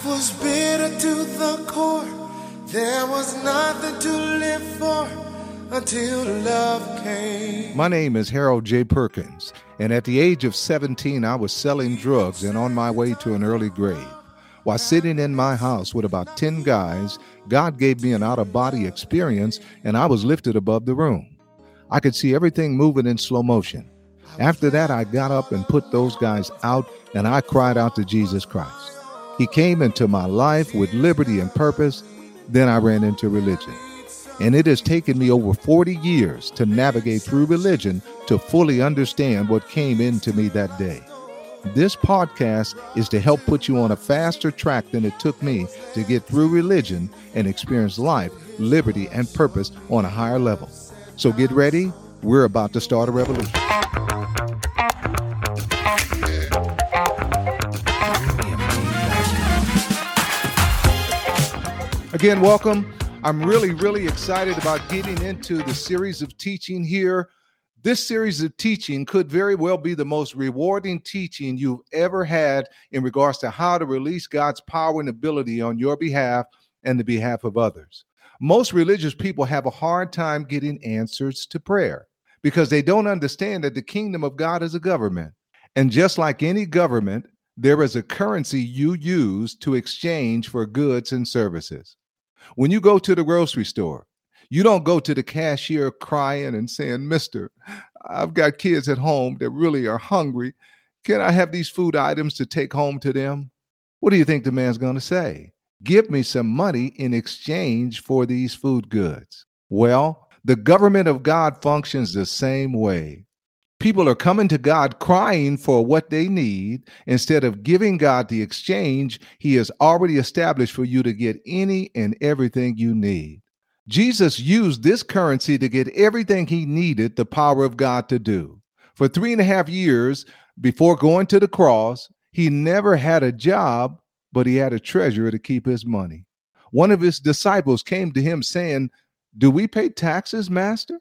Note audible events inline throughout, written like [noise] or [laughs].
Life was bitter to the core. There was nothing to live for until love came. My name is Harold J. Perkins, and at the age of 17, I was selling drugs and on my way to an early grave. While sitting in my house with about 10 guys, God gave me an out of body experience, and I was lifted above the room. I could see everything moving in slow motion. After that, I got up and put those guys out, and I cried out to Jesus Christ. He came into my life with liberty and purpose. Then I ran into religion. And it has taken me over 40 years to navigate through religion to fully understand what came into me that day. This podcast is to help put you on a faster track than it took me to get through religion and experience life, liberty, and purpose on a higher level. So get ready. We're about to start a revolution. Again, welcome. I'm really, really excited about getting into the series of teaching here. This series of teaching could very well be the most rewarding teaching you've ever had in regards to how to release God's power and ability on your behalf and the behalf of others. Most religious people have a hard time getting answers to prayer because they don't understand that the kingdom of God is a government. And just like any government, there is a currency you use to exchange for goods and services. When you go to the grocery store, you don't go to the cashier crying and saying, Mister, I've got kids at home that really are hungry. Can I have these food items to take home to them? What do you think the man's going to say? Give me some money in exchange for these food goods. Well, the government of God functions the same way. People are coming to God crying for what they need instead of giving God the exchange He has already established for you to get any and everything you need. Jesus used this currency to get everything he needed the power of God to do. For three and a half years before going to the cross, he never had a job, but he had a treasurer to keep his money. One of his disciples came to him saying, Do we pay taxes, Master?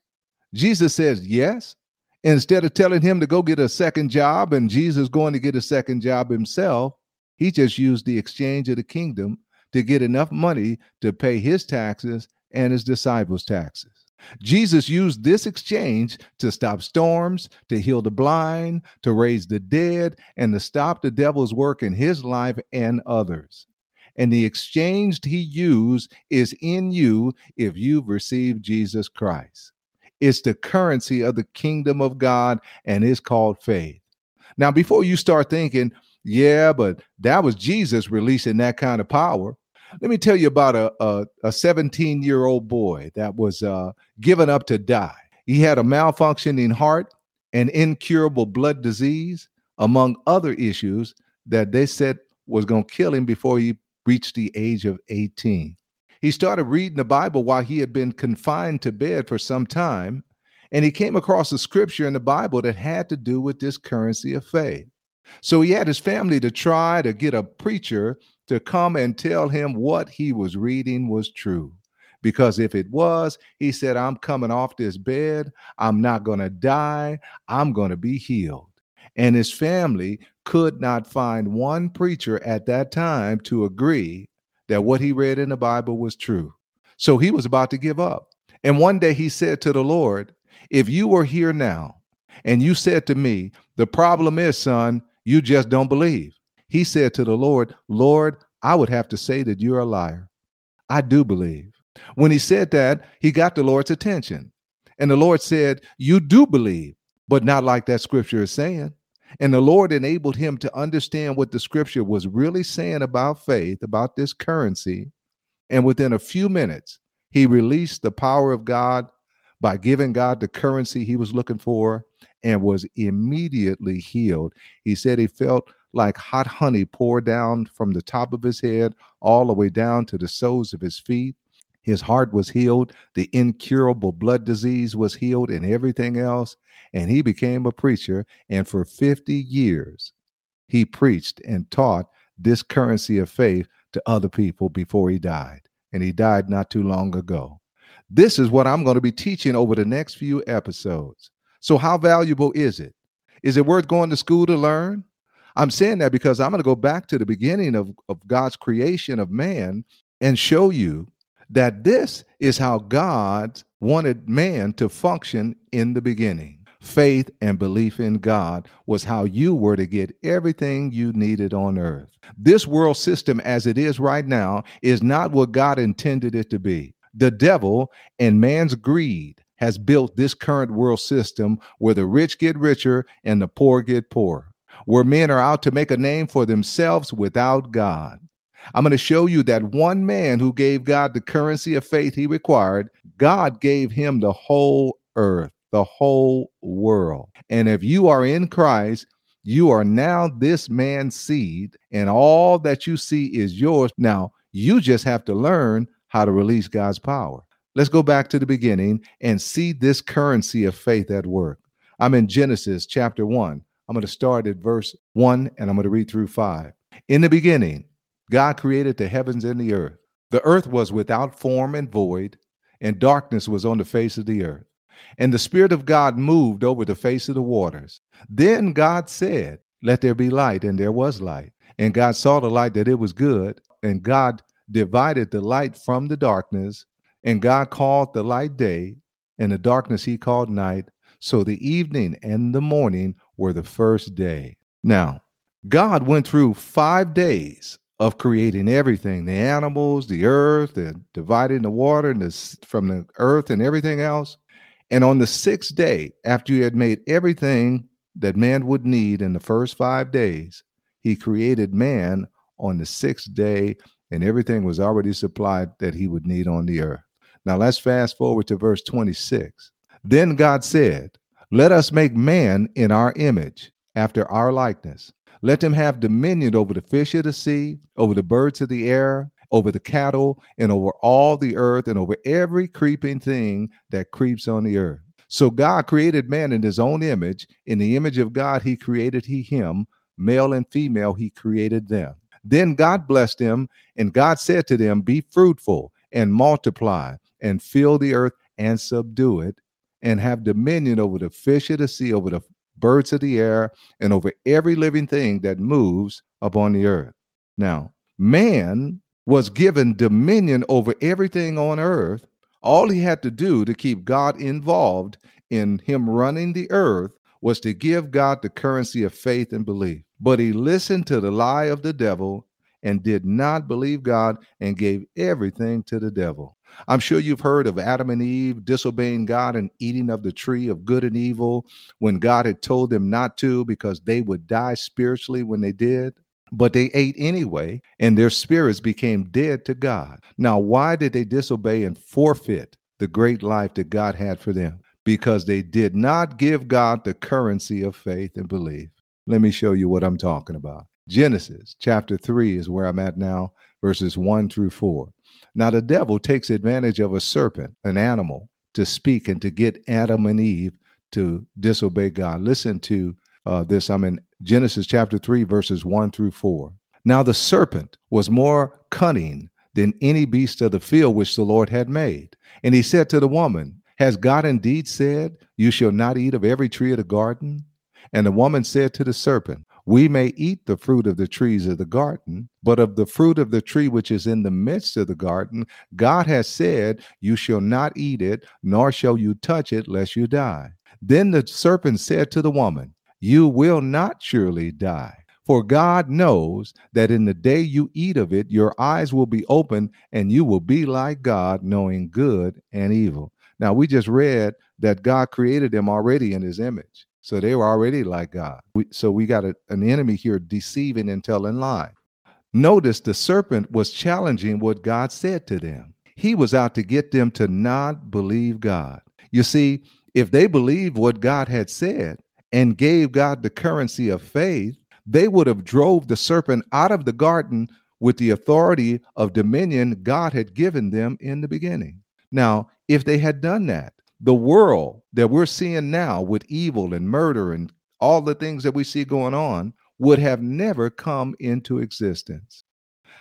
Jesus says, Yes. Instead of telling him to go get a second job and Jesus going to get a second job himself, he just used the exchange of the kingdom to get enough money to pay his taxes and his disciples' taxes. Jesus used this exchange to stop storms, to heal the blind, to raise the dead, and to stop the devil's work in his life and others. And the exchange he used is in you if you've received Jesus Christ. It's the currency of the kingdom of God, and it's called faith. Now, before you start thinking, yeah, but that was Jesus releasing that kind of power. Let me tell you about a, a, 17 year old boy that was uh, given up to die. He had a malfunctioning heart, an incurable blood disease, among other issues that they said was going to kill him before he reached the age of 18. He started reading the Bible while he had been confined to bed for some time, and he came across a scripture in the Bible that had to do with this currency of faith. So he had his family to try to get a preacher to come and tell him what he was reading was true. Because if it was, he said, I'm coming off this bed. I'm not going to die. I'm going to be healed. And his family could not find one preacher at that time to agree that what he read in the Bible was true. So he was about to give up. And one day he said to the Lord, If you were here now and you said to me, The problem is, son, you just don't believe. He said to the Lord, Lord, I would have to say that you're a liar. I do believe. When he said that, he got the Lord's attention. And the Lord said, You do believe, but not like that scripture is saying. And the Lord enabled him to understand what the scripture was really saying about faith, about this currency. And within a few minutes, he released the power of God by giving God the currency he was looking for and was immediately healed. He said he felt like hot honey poured down from the top of his head all the way down to the soles of his feet. His heart was healed, the incurable blood disease was healed, and everything else and he became a preacher. And for 50 years, he preached and taught this currency of faith to other people before he died. And he died not too long ago. This is what I'm going to be teaching over the next few episodes. So, how valuable is it? Is it worth going to school to learn? I'm saying that because I'm going to go back to the beginning of, of God's creation of man and show you that this is how God wanted man to function in the beginning. Faith and belief in God was how you were to get everything you needed on earth. This world system, as it is right now, is not what God intended it to be. The devil and man's greed has built this current world system where the rich get richer and the poor get poorer, where men are out to make a name for themselves without God. I'm going to show you that one man who gave God the currency of faith he required, God gave him the whole earth, the whole world. And if you are in Christ, you are now this man's seed, and all that you see is yours. Now, you just have to learn how to release God's power. Let's go back to the beginning and see this currency of faith at work. I'm in Genesis chapter 1. I'm going to start at verse 1 and I'm going to read through 5. In the beginning, God created the heavens and the earth. The earth was without form and void, and darkness was on the face of the earth. And the Spirit of God moved over the face of the waters. Then God said, Let there be light, and there was light. And God saw the light that it was good, and God divided the light from the darkness. And God called the light day, and the darkness he called night. So the evening and the morning were the first day. Now, God went through five days of creating everything the animals, the earth, and dividing the water and the, from the earth and everything else. And on the sixth day, after he had made everything that man would need in the first five days, he created man on the sixth day, and everything was already supplied that he would need on the earth. Now let's fast forward to verse 26. Then God said, Let us make man in our image, after our likeness let them have dominion over the fish of the sea, over the birds of the air, over the cattle, and over all the earth, and over every creeping thing that creeps on the earth. So God created man in his own image. In the image of God, he created he him, male and female, he created them. Then God blessed them, and God said to them, Be fruitful and multiply, and fill the earth and subdue it, and have dominion over the fish of the sea, over the birds of the air, and over every living thing that moves upon the earth. Now, man was given dominion over everything on earth. All he had to do to keep God involved in him running the earth was to give God the currency of faith and belief. But he listened to the lie of the devil and did not believe God and gave everything to the devil. I'm sure you've heard of Adam and Eve disobeying God and eating of the tree of good and evil when God had told them not to because they would die spiritually when they did. But they ate anyway, and their spirits became dead to God. Now, why did they disobey and forfeit the great life that God had for them? Because they did not give God the currency of faith and belief. Let me show you what I'm talking about. Genesis chapter 3 is where I'm at now, verses 1 through 4. Now, the devil takes advantage of a serpent, an animal, to speak and to get Adam and Eve to disobey God. Listen to uh, this. I'm in Genesis chapter 3, verses 1 through 4. Now, the serpent was more cunning than any beast of the field which the Lord had made. And he said to the woman, Has God indeed said, You shall not eat of every tree of the garden? And the woman said to the serpent, we may eat the fruit of the trees of the garden, but of the fruit of the tree which is in the midst of the garden, God has said, You shall not eat it, nor shall you touch it, lest you die. Then the serpent said to the woman, You will not surely die. For God knows that in the day you eat of it, your eyes will be opened, and you will be like God, knowing good and evil. Now, we just read that God created them already in his image. So they were already like God. We, so we got a, an enemy here deceiving and telling lies. Notice the serpent was challenging what God said to them. He was out to get them to not believe God. You see, if they believed what God had said and gave God the currency of faith, they would have drove the serpent out of the garden with the authority of dominion God had given them in the beginning. Now, if they had done that, the world that we're seeing now with evil and murder and all the things that we see going on would have never come into existence.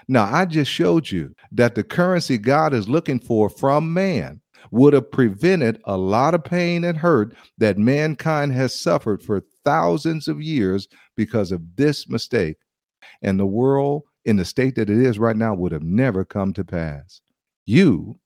Now, I just showed you that the currency God is looking for from man would have prevented a lot of pain and hurt that mankind has suffered for thousands of years because of this mistake. And the world in the state that it is right now would have never come to pass. You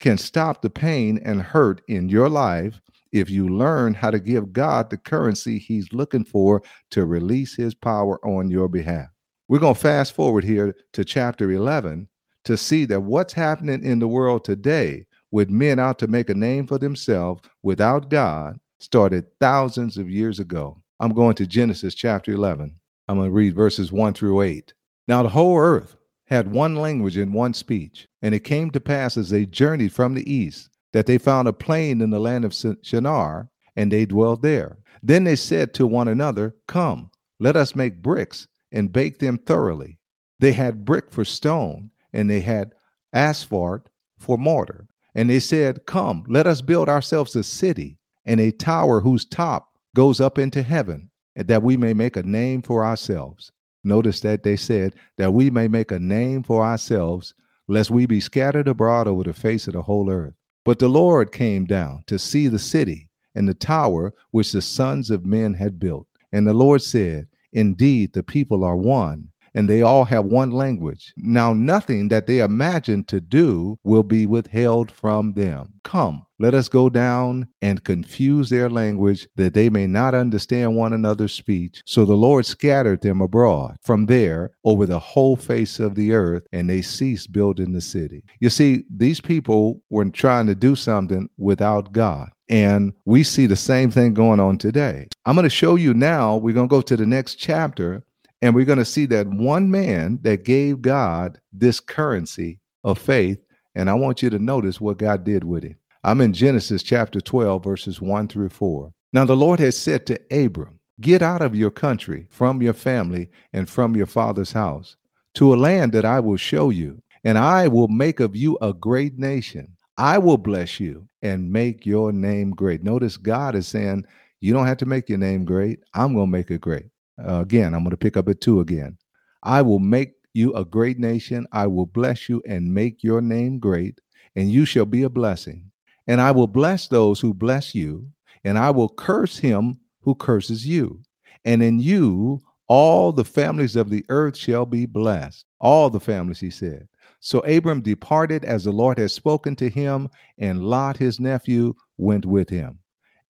can stop the pain and hurt in your life if you learn how to give God the currency he's looking for to release his power on your behalf. We're going to fast forward here to chapter 11 to see that what's happening in the world today with men out to make a name for themselves without God started thousands of years ago. I'm going to Genesis chapter 11. I'm going to read verses 1 through 8. Now, the whole earth had one language and one speech, and it came to pass as they journeyed from the east that they found a plain in the land of Shinar, and they dwelled there. Then they said to one another, Come, let us make bricks and bake them thoroughly. They had brick for stone, and they had asphalt for mortar. And they said, Come, let us build ourselves a city and a tower whose top goes up into heaven, that we may make a name for ourselves. Notice that they said, That we may make a name for ourselves, lest we be scattered abroad over the face of the whole earth. But the Lord came down to see the city and the tower which the sons of men had built. And the Lord said, Indeed, the people are one, and they all have one language. Now, nothing that they imagine to do will be withheld from them. Come, let us go down and confuse their language that they may not understand one another's speech. So the Lord scattered them abroad from there over the whole face of the earth, and they ceased building the city. You see, these people were trying to do something without God. And we see the same thing going on today. I'm going to show you now, we're going to go to the next chapter, and we're going to see that one man that gave God this currency of faith. And I want you to notice what God did with it. I'm in Genesis chapter 12, verses 1 through 4. Now the Lord had said to Abram, Get out of your country, from your family, and from your father's house, to a land that I will show you, and I will make of you a great nation. I will bless you and make your name great. Notice God is saying, You don't have to make your name great. I'm going to make it great. Uh, again, I'm going to pick up at two again. I will make you a great nation. I will bless you and make your name great, and you shall be a blessing. And I will bless those who bless you, and I will curse him who curses you. And in you, all the families of the earth shall be blessed. All the families, he said. So Abram departed as the Lord had spoken to him, and Lot, his nephew, went with him.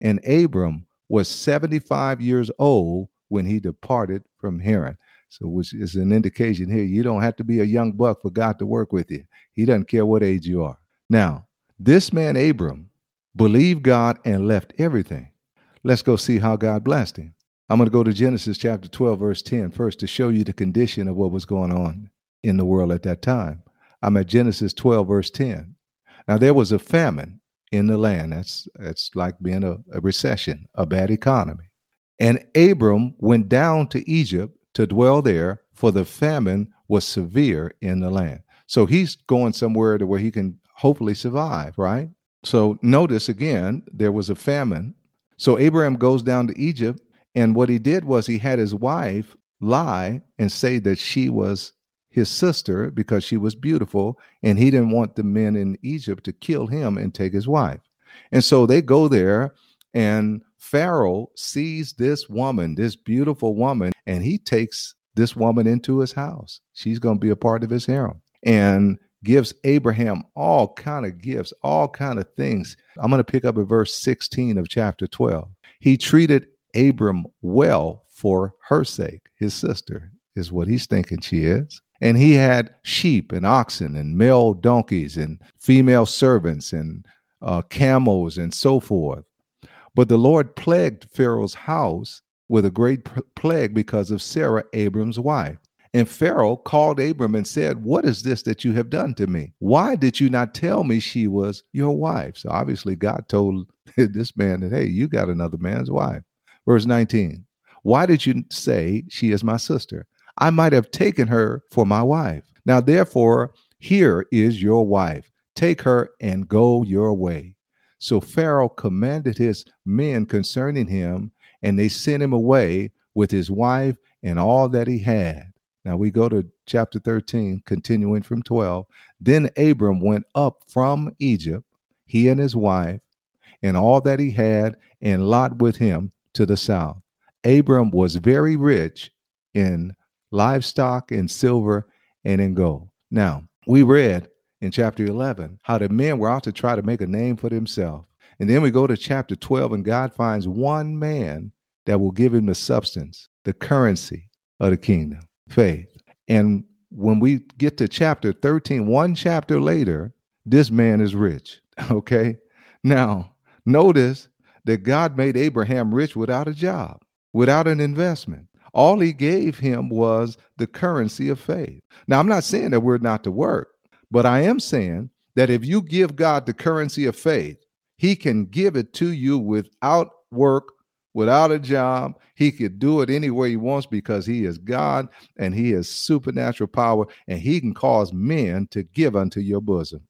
And Abram was 75 years old when he departed from Haran. So, which is an indication here, you don't have to be a young buck for God to work with you. He doesn't care what age you are. Now, this man, Abram, believed God and left everything. Let's go see how God blessed him. I'm going to go to Genesis chapter 12, verse 10 first to show you the condition of what was going on in the world at that time. I'm at Genesis 12, verse 10. Now, there was a famine in the land. That's, that's like being a, a recession, a bad economy. And Abram went down to Egypt to dwell there, for the famine was severe in the land. So he's going somewhere to where he can hopefully survive, right? So notice again, there was a famine. So Abraham goes down to Egypt, and what he did was he had his wife lie and say that she was his sister because she was beautiful, and he didn't want the men in Egypt to kill him and take his wife. And so they go there, and Pharaoh sees this woman, this beautiful woman, and he takes this woman into his house. She's going to be a part of his harem and gives Abraham all kind of gifts, all kind of things. I'm going to pick up at verse 16 of chapter 12. He treated Abram well for her sake. His sister is what he's thinking she is. And he had sheep and oxen and male donkeys and female servants and uh, camels and so forth. But the Lord plagued Pharaoh's house with a great plague because of Sarah, Abram's wife. And Pharaoh called Abram and said, What is this that you have done to me? Why did you not tell me she was your wife? So obviously, God told [laughs] this man that, Hey, you got another man's wife. Verse 19 Why did you say she is my sister? I might have taken her for my wife. Now, therefore, here is your wife. Take her and go your way. So Pharaoh commanded his men concerning him, and they sent him away with his wife and all that he had. Now we go to chapter 13, continuing from 12. Then Abram went up from Egypt, he and his wife, and all that he had, and Lot with him to the south. Abram was very rich in livestock, in silver, and in gold. Now, we read in chapter 11 how the men were out to try to make a name for themselves. And then we go to chapter 12, and God finds one man that will give him the substance, the currency of the kingdom, faith. And when we get to chapter 13, one chapter later, this man is rich. [laughs] Okay. Now, notice that God made Abraham rich without a job, without an investment. All he gave him was the currency of faith. Now, I'm not saying that we're not to work, but I am saying that if you give God the currency of faith, he can give it to you without work without a job. He could do it any way he wants because he is God and he has supernatural power and he can cause men to give unto your bosom.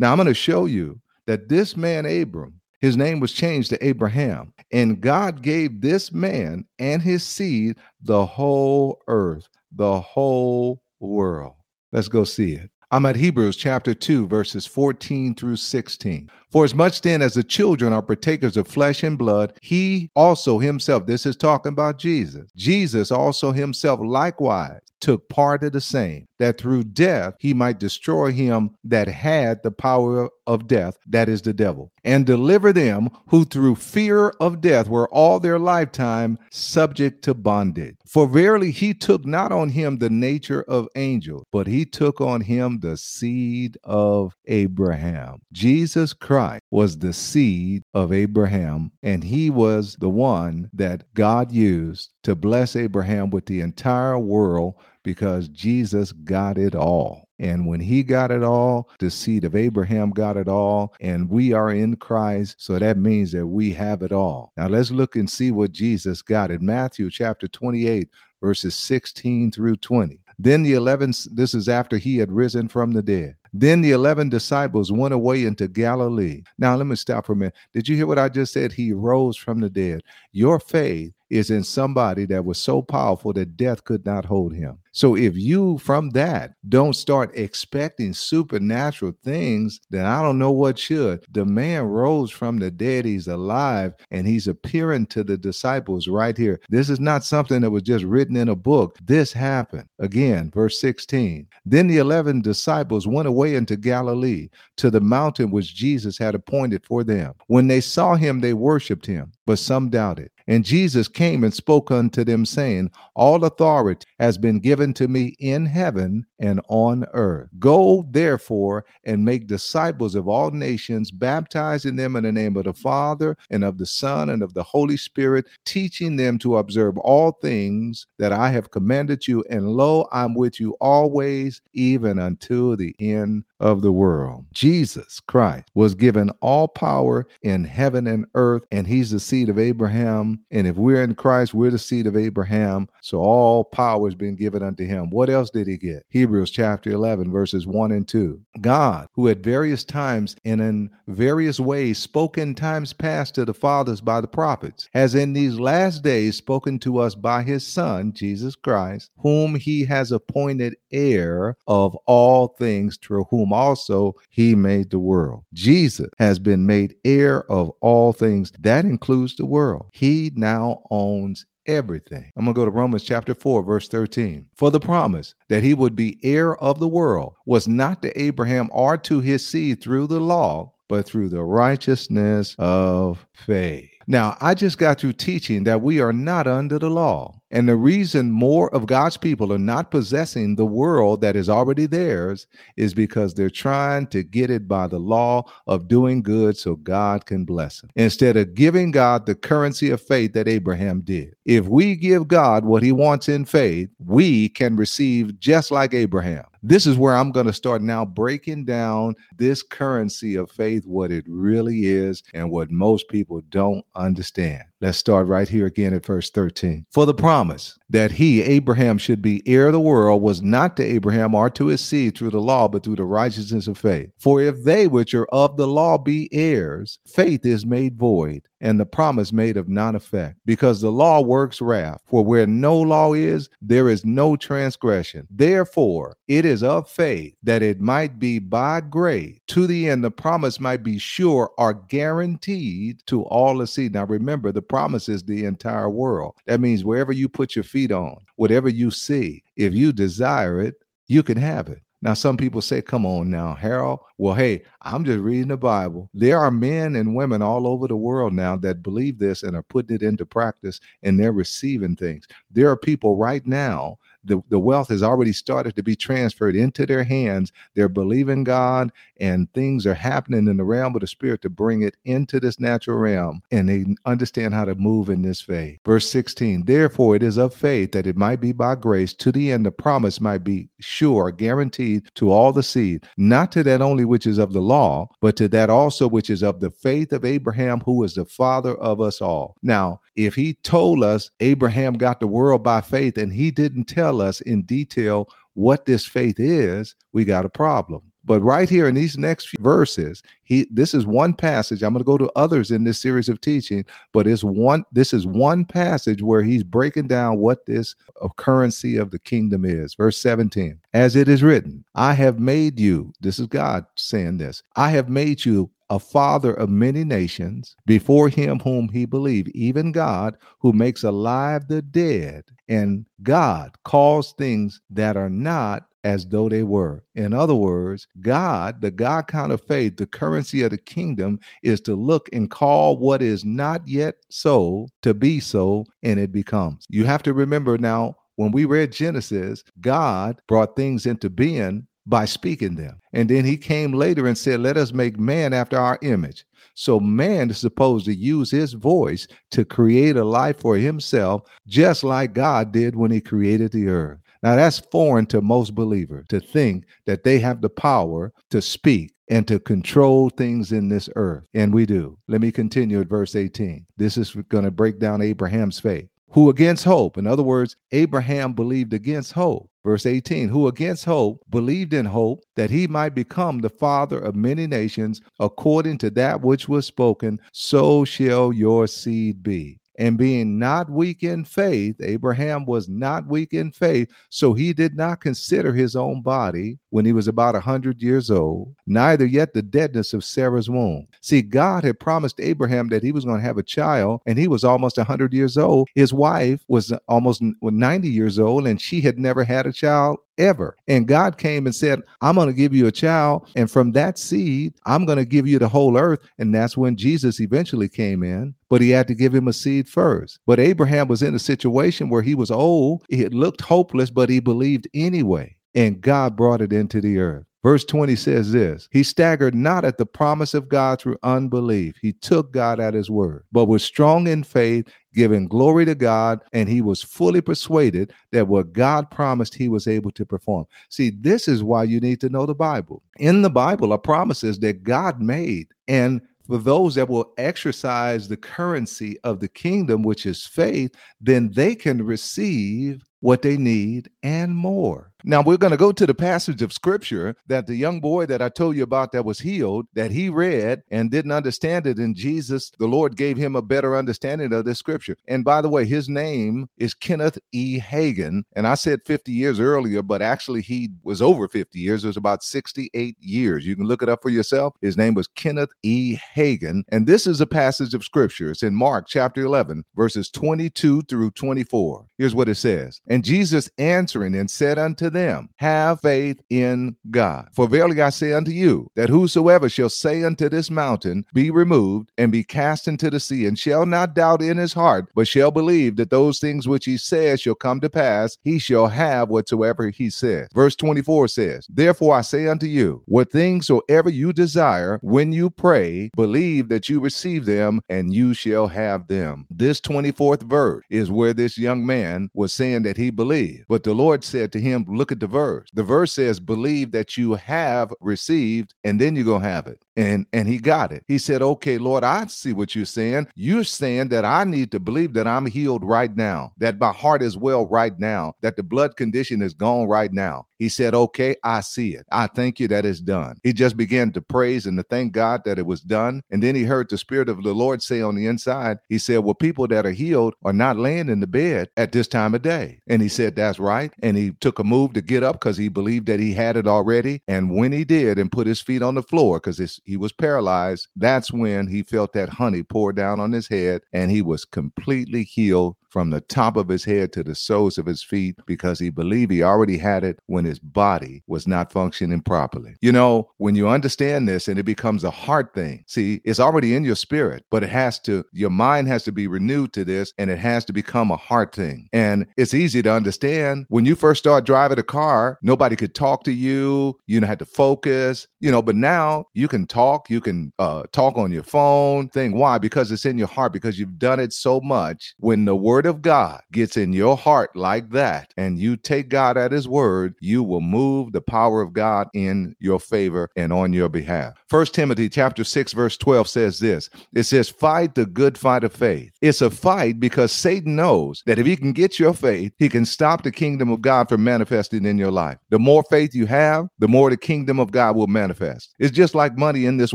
Now, I'm going to show you that this man, Abram, his name was changed to Abraham, and God gave this man and his seed the whole earth, the whole world. Let's go see it. I'm at Hebrews chapter 2, verses 14 through 16. For as much then as the children are partakers of flesh and blood, he also himself, this is talking about Jesus, Jesus also himself likewise took part of the same, that through death he might destroy him that had the power of death, that is the devil, and deliver them who through fear of death were all their lifetime subject to bondage. For verily he took not on him the nature of angels, but he took on him the seed of Abraham. Jesus Christ Was the seed of Abraham, and he was the one that God used to bless Abraham with the entire world because Jesus got it all. And when he got it all, the seed of Abraham got it all, and we are in Christ. So that means that we have it all. Now let's look and see what Jesus got in Matthew chapter 28, verses 16 through 20. Then the 11, this is after he had risen from the dead. Then the 11 disciples went away into Galilee. Now, let me stop for a minute. Did you hear what I just said? He rose from the dead. Your faith is in somebody that was so powerful that death could not hold him. So if you from that don't start expecting supernatural things, then I don't know what should. The man rose from the dead, he's alive, and he's appearing to the disciples right here. This is not something that was just written in a book. This happened. Again, verse 16. Then the 11 disciples went away into Galilee to the mountain which Jesus had appointed for them. When they saw him, they worshiped him, but some doubted. And Jesus came and spoke unto them, saying, All authority has been given to me in heaven and on earth. Go therefore and make disciples of all nations, baptizing them in the name of the Father and of the Son and of the Holy Spirit, teaching them to observe all things that I have commanded you. And lo, I'm with you always, even until the end of the world. Jesus Christ was given all power in heaven and earth, and he's the seed of Abraham. And if we're in Christ, we're the seed of Abraham. So all power has been given unto him. What else did he get? Hebrews chapter 11, verses 1 and 2. God, who at various times and in various ways spoke in times past to the fathers by the prophets, has in these last days spoken to us by his Son, Jesus Christ, whom he has appointed heir of all things, through whom whom also he made the world. Jesus has been made heir of all things. That includes the world. He now owns everything. I'm going to go to Romans chapter 4, verse 13. For the promise that he would be heir of the world was not to Abraham or to his seed through the law, but through the righteousness of faith. Now, I just got through teaching that we are not under the law. And the reason more of God's people are not possessing the world that is already theirs is because they're trying to get it by the law of doing good so God can bless them instead of giving God the currency of faith that Abraham did. If we give God what he wants in faith, we can receive just like Abraham. This is where I'm going to start now breaking down this currency of faith, what it really is, and what most people don't understand. Let's start right here again at verse 13. For the promise that he, Abraham, should be heir of the world was not to Abraham or to his seed through the law, but through the righteousness of faith. For if they which are of the law be heirs, faith is made void, and the promise made of non effect, because the law works wrath. For where no law is, there is no transgression. Therefore, it is of faith that it might be by grace to the end the promise might be sure or guaranteed to all the seed. Now remember, the promise is the entire world. That means wherever you put your feet on, whatever you see, if you desire it, you can have it. Now, some people say, come on now, Harold. Well, hey, I'm just reading the Bible. There are men and women all over the world now that believe this and are putting it into practice and they're receiving things. There are people right now the, the wealth has already started to be transferred into their hands. They're believing God, and things are happening in the realm of the spirit to bring it into this natural realm, and they understand how to move in this faith. Verse 16 Therefore, it is of faith that it might be by grace, to the end the promise might be sure, guaranteed to all the seed, not to that only which is of the law, but to that also which is of the faith of Abraham, who is the father of us all. Now, if he told us Abraham got the world by faith and he didn't tell us in detail what this faith is, we got a problem. But right here in these next few verses, he this is one passage. I'm going to go to others in this series of teaching, but it's one this is one passage where he's breaking down what this currency of the kingdom is. Verse 17. As it is written, I have made you, this is God saying this. I have made you a father of many nations, before him whom he believed, even God, who makes alive the dead, and God calls things that are not as though they were. In other words, God, the God kind of faith, the currency of the kingdom is to look and call what is not yet so to be so, and it becomes. You have to remember now, when we read Genesis, God brought things into being by speaking them. And then he came later and said, Let us make man after our image. So man is supposed to use his voice to create a life for himself, just like God did when he created the earth. Now, that's foreign to most believers to think that they have the power to speak and to control things in this earth. And we do. Let me continue at verse 18. This is going to break down Abraham's faith. Who against hope, in other words, Abraham believed against hope Verse 18, who against hope believed in hope that he might become the father of many nations, according to that which was spoken, so shall your seed be and being not weak in faith, Abraham was not weak in faith, so he did not consider his own body when he was about a hundred years old, neither yet the deadness of Sarah's womb. See, God had promised Abraham that he was going to have a child, and he was almost a hundred years old. His wife was almost 90 years old, and she had never had a child ever. And God came and said, I'm going to give you a child. And from that seed, I'm going to give you the whole earth. And that's when Jesus eventually came in. But he had to give him a seed first. But Abraham was in a situation where he was old. It looked hopeless, but he believed anyway. And God brought it into the earth. Verse 20 says this He staggered not at the promise of God through unbelief. He took God at his word, but was strong in faith, giving glory to God, and he was fully persuaded that what God promised he was able to perform. See, this is why you need to know the Bible. In the Bible are promises that God made, and for those that will exercise the currency of the kingdom, which is faith, then they can receive what they need and more. Now we're going to go to the passage of scripture that the young boy that I told you about that was healed, that he read and didn't understand it. And Jesus, the Lord gave him a better understanding of this scripture. And by the way, his name is Kenneth E. Hagin. And I said 50 years earlier, but actually he was over 50 years. It was about 68 years. You can look it up for yourself. His name was Kenneth E. Hagin. And this is a passage of scripture. It's in Mark chapter 11, verses 22 through 24. Here's what it says. And Jesus answering and said unto them, Have faith in God. For verily I say unto you, that whosoever shall say unto this mountain, Be removed and be cast into the sea, and shall not doubt in his heart, but shall believe that those things which he says shall come to pass, he shall have whatsoever he says. Verse 24 says, Therefore I say unto you, what things soever you desire, when you pray, believe that you receive them, and you shall have them. This 24th verse is where this young man was saying that he believed. But the Lord said to him, Look at the verse. The verse says, Believe that you have received, and then you're going to have it. And and he got it. He said, Okay, Lord, I see what you're saying. You're saying that I need to believe that I'm healed right now, that my heart is well right now, that the blood condition is gone right now. He said, Okay, I see it. I thank you that it's done. He just began to praise and to thank God that it was done. And then he heard the Spirit of the Lord say on the inside, He said, Well, people that are healed are not laying in the bed at this time of day. And he said, That's right. And he took a move to get up because he believed that he had it already. And when he did and put his feet on the floor because he was paralyzed, that's when he felt that honey pour down on his head and he was completely healed from the top of his head to the soles of his feet because he believed he already had it when his body was not functioning properly. You know, when you understand this and it becomes a heart thing, see, it's already in your spirit, but it has to, your mind has to be renewed to this and it has to become a heart thing. And it's easy to understand. When you first start driving a car, nobody could talk to you, you had to focus, you know, but now you can talk, you can uh, talk on your phone thing. Why? Because it's in your heart, because you've done it so much. When the word of God gets in your heart like that, and you take God at his word, you will move the power of God in your favor and on your behalf. First Timothy chapter 6, verse 12 says this. It says, fight the good fight of faith. It's a fight because Satan knows that if he can get your faith, he can stop the kingdom of God from manifesting in your life. The more faith you have, the more the kingdom of God will manifest. It's just like money in this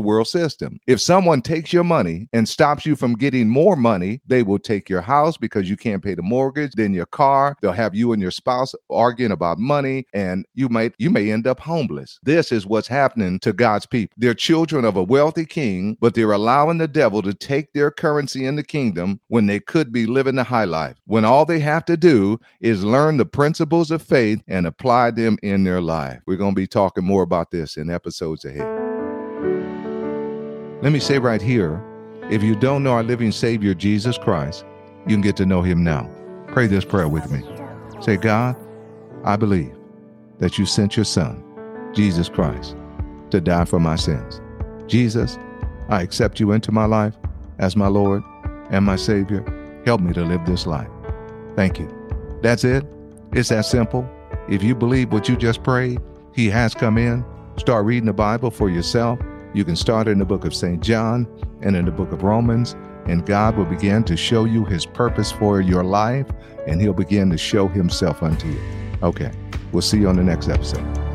world system. If someone takes your money and stops you from getting more money, they will take your house because you can't pay the mortgage, then your car. They'll have you and your spouse arguing about money, and you might you may end up homeless. This is what's happening to God's people. They're children of a wealthy king, but they're allowing the devil to take their currency in the kingdom when they could be living the high life. When all they have to do is learn the principles of faith and apply them in their life. We're going to be talking more about this in episodes ahead. Let me say right here if you don't know our living Savior, Jesus Christ, you can get to know him now. Pray this prayer with me. Say, God, I believe that you sent your Son, Jesus Christ, to die for my sins. Jesus, I accept you into my life as my Lord and my Savior. Help me to live this life. Thank you. That's it. It's that simple. If you believe what you just prayed, He has come in. Start reading the Bible for yourself. You can start in the book of St. John and in the book of Romans, and God will begin to show you His purpose for your life, and He'll begin to show Himself unto you. Okay, we'll see you on the next episode.